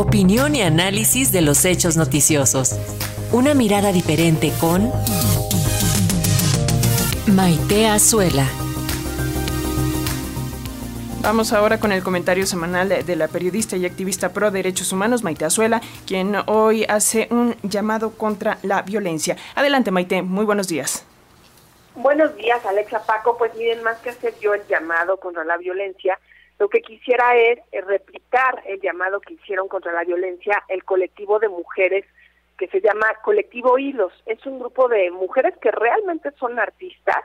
Opinión y análisis de los hechos noticiosos. Una mirada diferente con Maite Azuela. Vamos ahora con el comentario semanal de la periodista y activista pro derechos humanos, Maite Azuela, quien hoy hace un llamado contra la violencia. Adelante, Maite, muy buenos días. Buenos días, Alexa Paco. Pues miren, más que hacer yo el llamado contra la violencia, lo que quisiera es eh, replicar el llamado que hicieron contra la violencia el colectivo de mujeres que se llama Colectivo Hilos. Es un grupo de mujeres que realmente son artistas,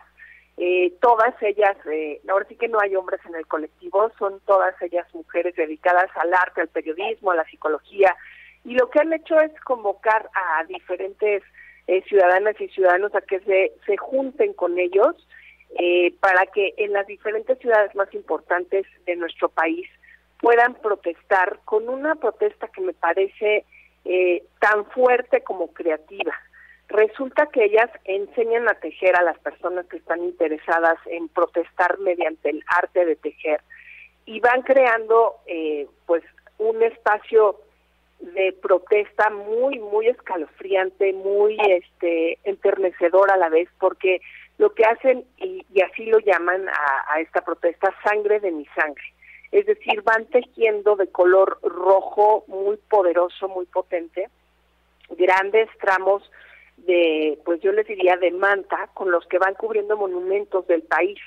eh, todas ellas, eh, ahora sí que no hay hombres en el colectivo, son todas ellas mujeres dedicadas al arte, al periodismo, a la psicología, y lo que han hecho es convocar a diferentes eh, ciudadanas y ciudadanos a que se, se junten con ellos eh, para que en las diferentes ciudades más importantes de nuestro país puedan protestar con una protesta que me parece tan fuerte como creativa. Resulta que ellas enseñan a tejer a las personas que están interesadas en protestar mediante el arte de tejer y van creando eh, pues un espacio de protesta muy muy escalofriante, muy este enternecedor a la vez, porque lo que hacen y, así lo llaman a, a, esta protesta sangre de mi sangre, es decir, van tejiendo de color rojo muy poderoso, muy potente, grandes tramos de, pues yo les diría, de manta con los que van cubriendo monumentos del país.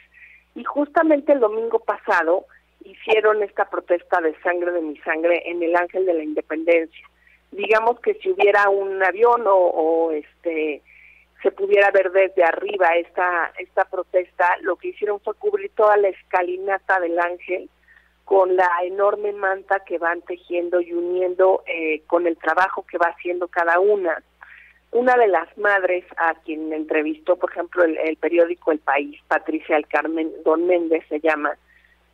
Y justamente el domingo pasado hicieron esta protesta de sangre de mi sangre en el Ángel de la Independencia. Digamos que si hubiera un avión o, o este se pudiera ver desde arriba esta esta protesta, lo que hicieron fue cubrir toda la escalinata del Ángel con la enorme manta que van tejiendo y uniendo eh, con el trabajo que va haciendo cada una una de las madres a quien entrevistó, por ejemplo, el, periódico El País, Patricia El Carmen Don Méndez se llama,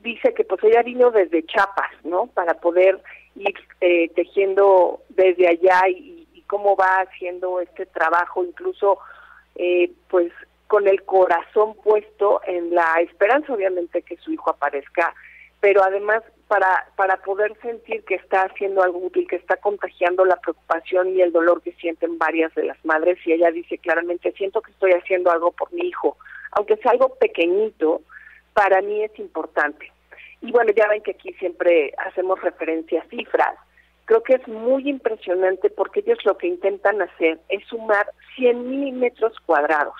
dice que pues ella vino desde Chiapas, ¿no? Para poder ir eh, tejiendo desde allá y, cómo va haciendo este trabajo, incluso eh, pues con el corazón puesto en la esperanza, obviamente, que su hijo aparezca, pero además para, para poder sentir que está haciendo algo útil, que está contagiando la preocupación y el dolor que sienten varias de las madres. Y ella dice claramente, siento que estoy haciendo algo por mi hijo, aunque sea algo pequeñito, para mí es importante. Y bueno, ya ven que aquí siempre hacemos referencia a cifras. Creo que es muy impresionante porque ellos lo que intentan hacer es sumar 100 mil metros cuadrados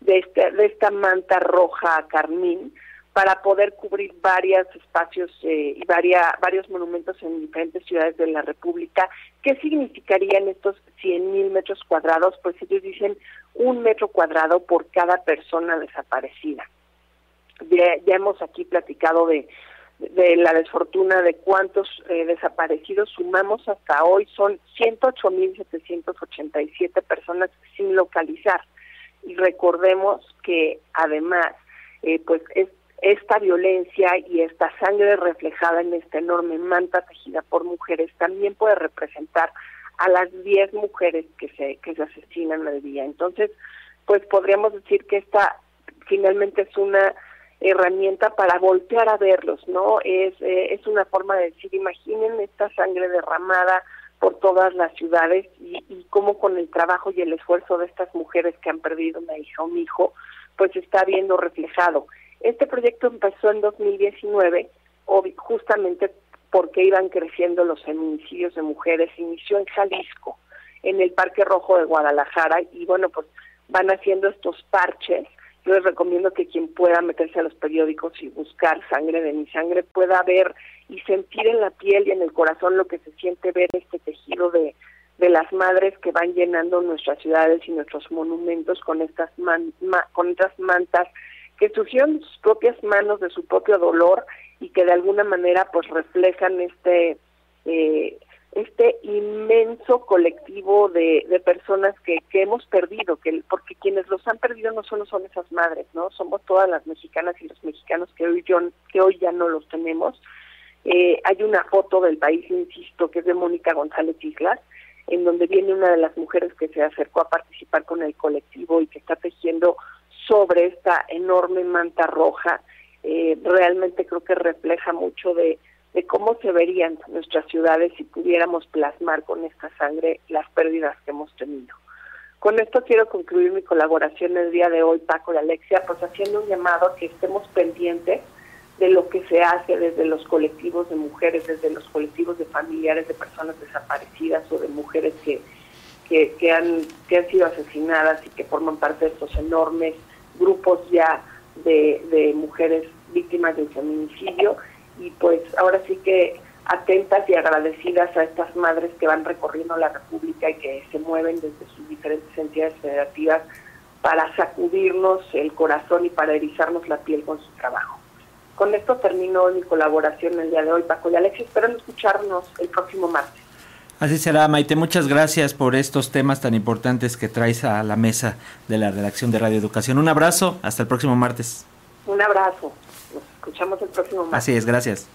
de, este, de esta manta roja carmín para poder cubrir varios espacios eh, y varios monumentos en diferentes ciudades de la República. ¿Qué significarían estos 100 mil metros cuadrados? Pues ellos dicen un metro cuadrado por cada persona desaparecida. Ya, hemos aquí platicado de, de la desfortuna de cuántos eh, desaparecidos sumamos hasta hoy. Son 108.787 personas sin localizar. Y recordemos que además, eh, pues es esta violencia y esta sangre reflejada en esta enorme manta tejida por mujeres también puede representar a las 10 mujeres que se que se asesinan al día. Entonces, pues podríamos decir que esta finalmente es una herramienta para voltear a verlos, ¿no? Es eh, es una forma de decir, imaginen esta sangre derramada por todas las ciudades y, y cómo con el trabajo y el esfuerzo de estas mujeres que han perdido una hija o un hijo, pues está viendo reflejado. Este proyecto empezó en 2019, justamente porque iban creciendo los feminicidios de mujeres. Inició en Jalisco, en el Parque Rojo de Guadalajara, y bueno, pues van haciendo estos parches. Yo les recomiendo que quien pueda meterse a los periódicos y buscar sangre de mi sangre pueda ver y sentir en la piel y en el corazón lo que se siente ver este tejido de, de las madres que van llenando nuestras ciudades y nuestros monumentos con estas con estas mantas que surgieron de sus propias manos, de su propio dolor y que de alguna manera pues reflejan este eh, este inmenso colectivo de, personas que, hemos perdido, que porque quienes los han perdido no solo son esas madres, no, somos todas las mexicanas y los mexicanos que hoy yo, ya no los tenemos. Eh, hay una foto del país, insisto, que es de Mónica González Islas, en donde viene una de las mujeres que se acercó a participar con el colectivo y que está tejiendo sobre esta enorme manta roja. Eh, realmente creo que refleja mucho de, de cómo se verían nuestras ciudades si pudiéramos plasmar con esta sangre las pérdidas que hemos tenido. Con esto quiero concluir mi colaboración el día de hoy, Paco y Alexia, pues haciendo un llamado a que estemos pendientes de lo que se hace desde los colectivos de mujeres, desde los colectivos de familiares de personas desaparecidas o de mujeres que, que, han, que han sido asesinadas y que forman parte de estos enormes grupos ya de, de mujeres víctimas del feminicidio. Y pues ahora sí que atentas y agradecidas a estas madres que van recorriendo la República y que se mueven desde sus diferentes entidades federativas para sacudirnos el corazón y para erizarnos la piel con su trabajo. Con esto termino mi colaboración el día de hoy, Paco y Alexis. Espero escucharnos el próximo martes. Así será, Maite. Muchas gracias por estos temas tan importantes que traes a la mesa de la redacción de Radio Educación. Un abrazo, hasta el próximo martes. Un abrazo. Nos escuchamos el próximo martes. Así es, gracias.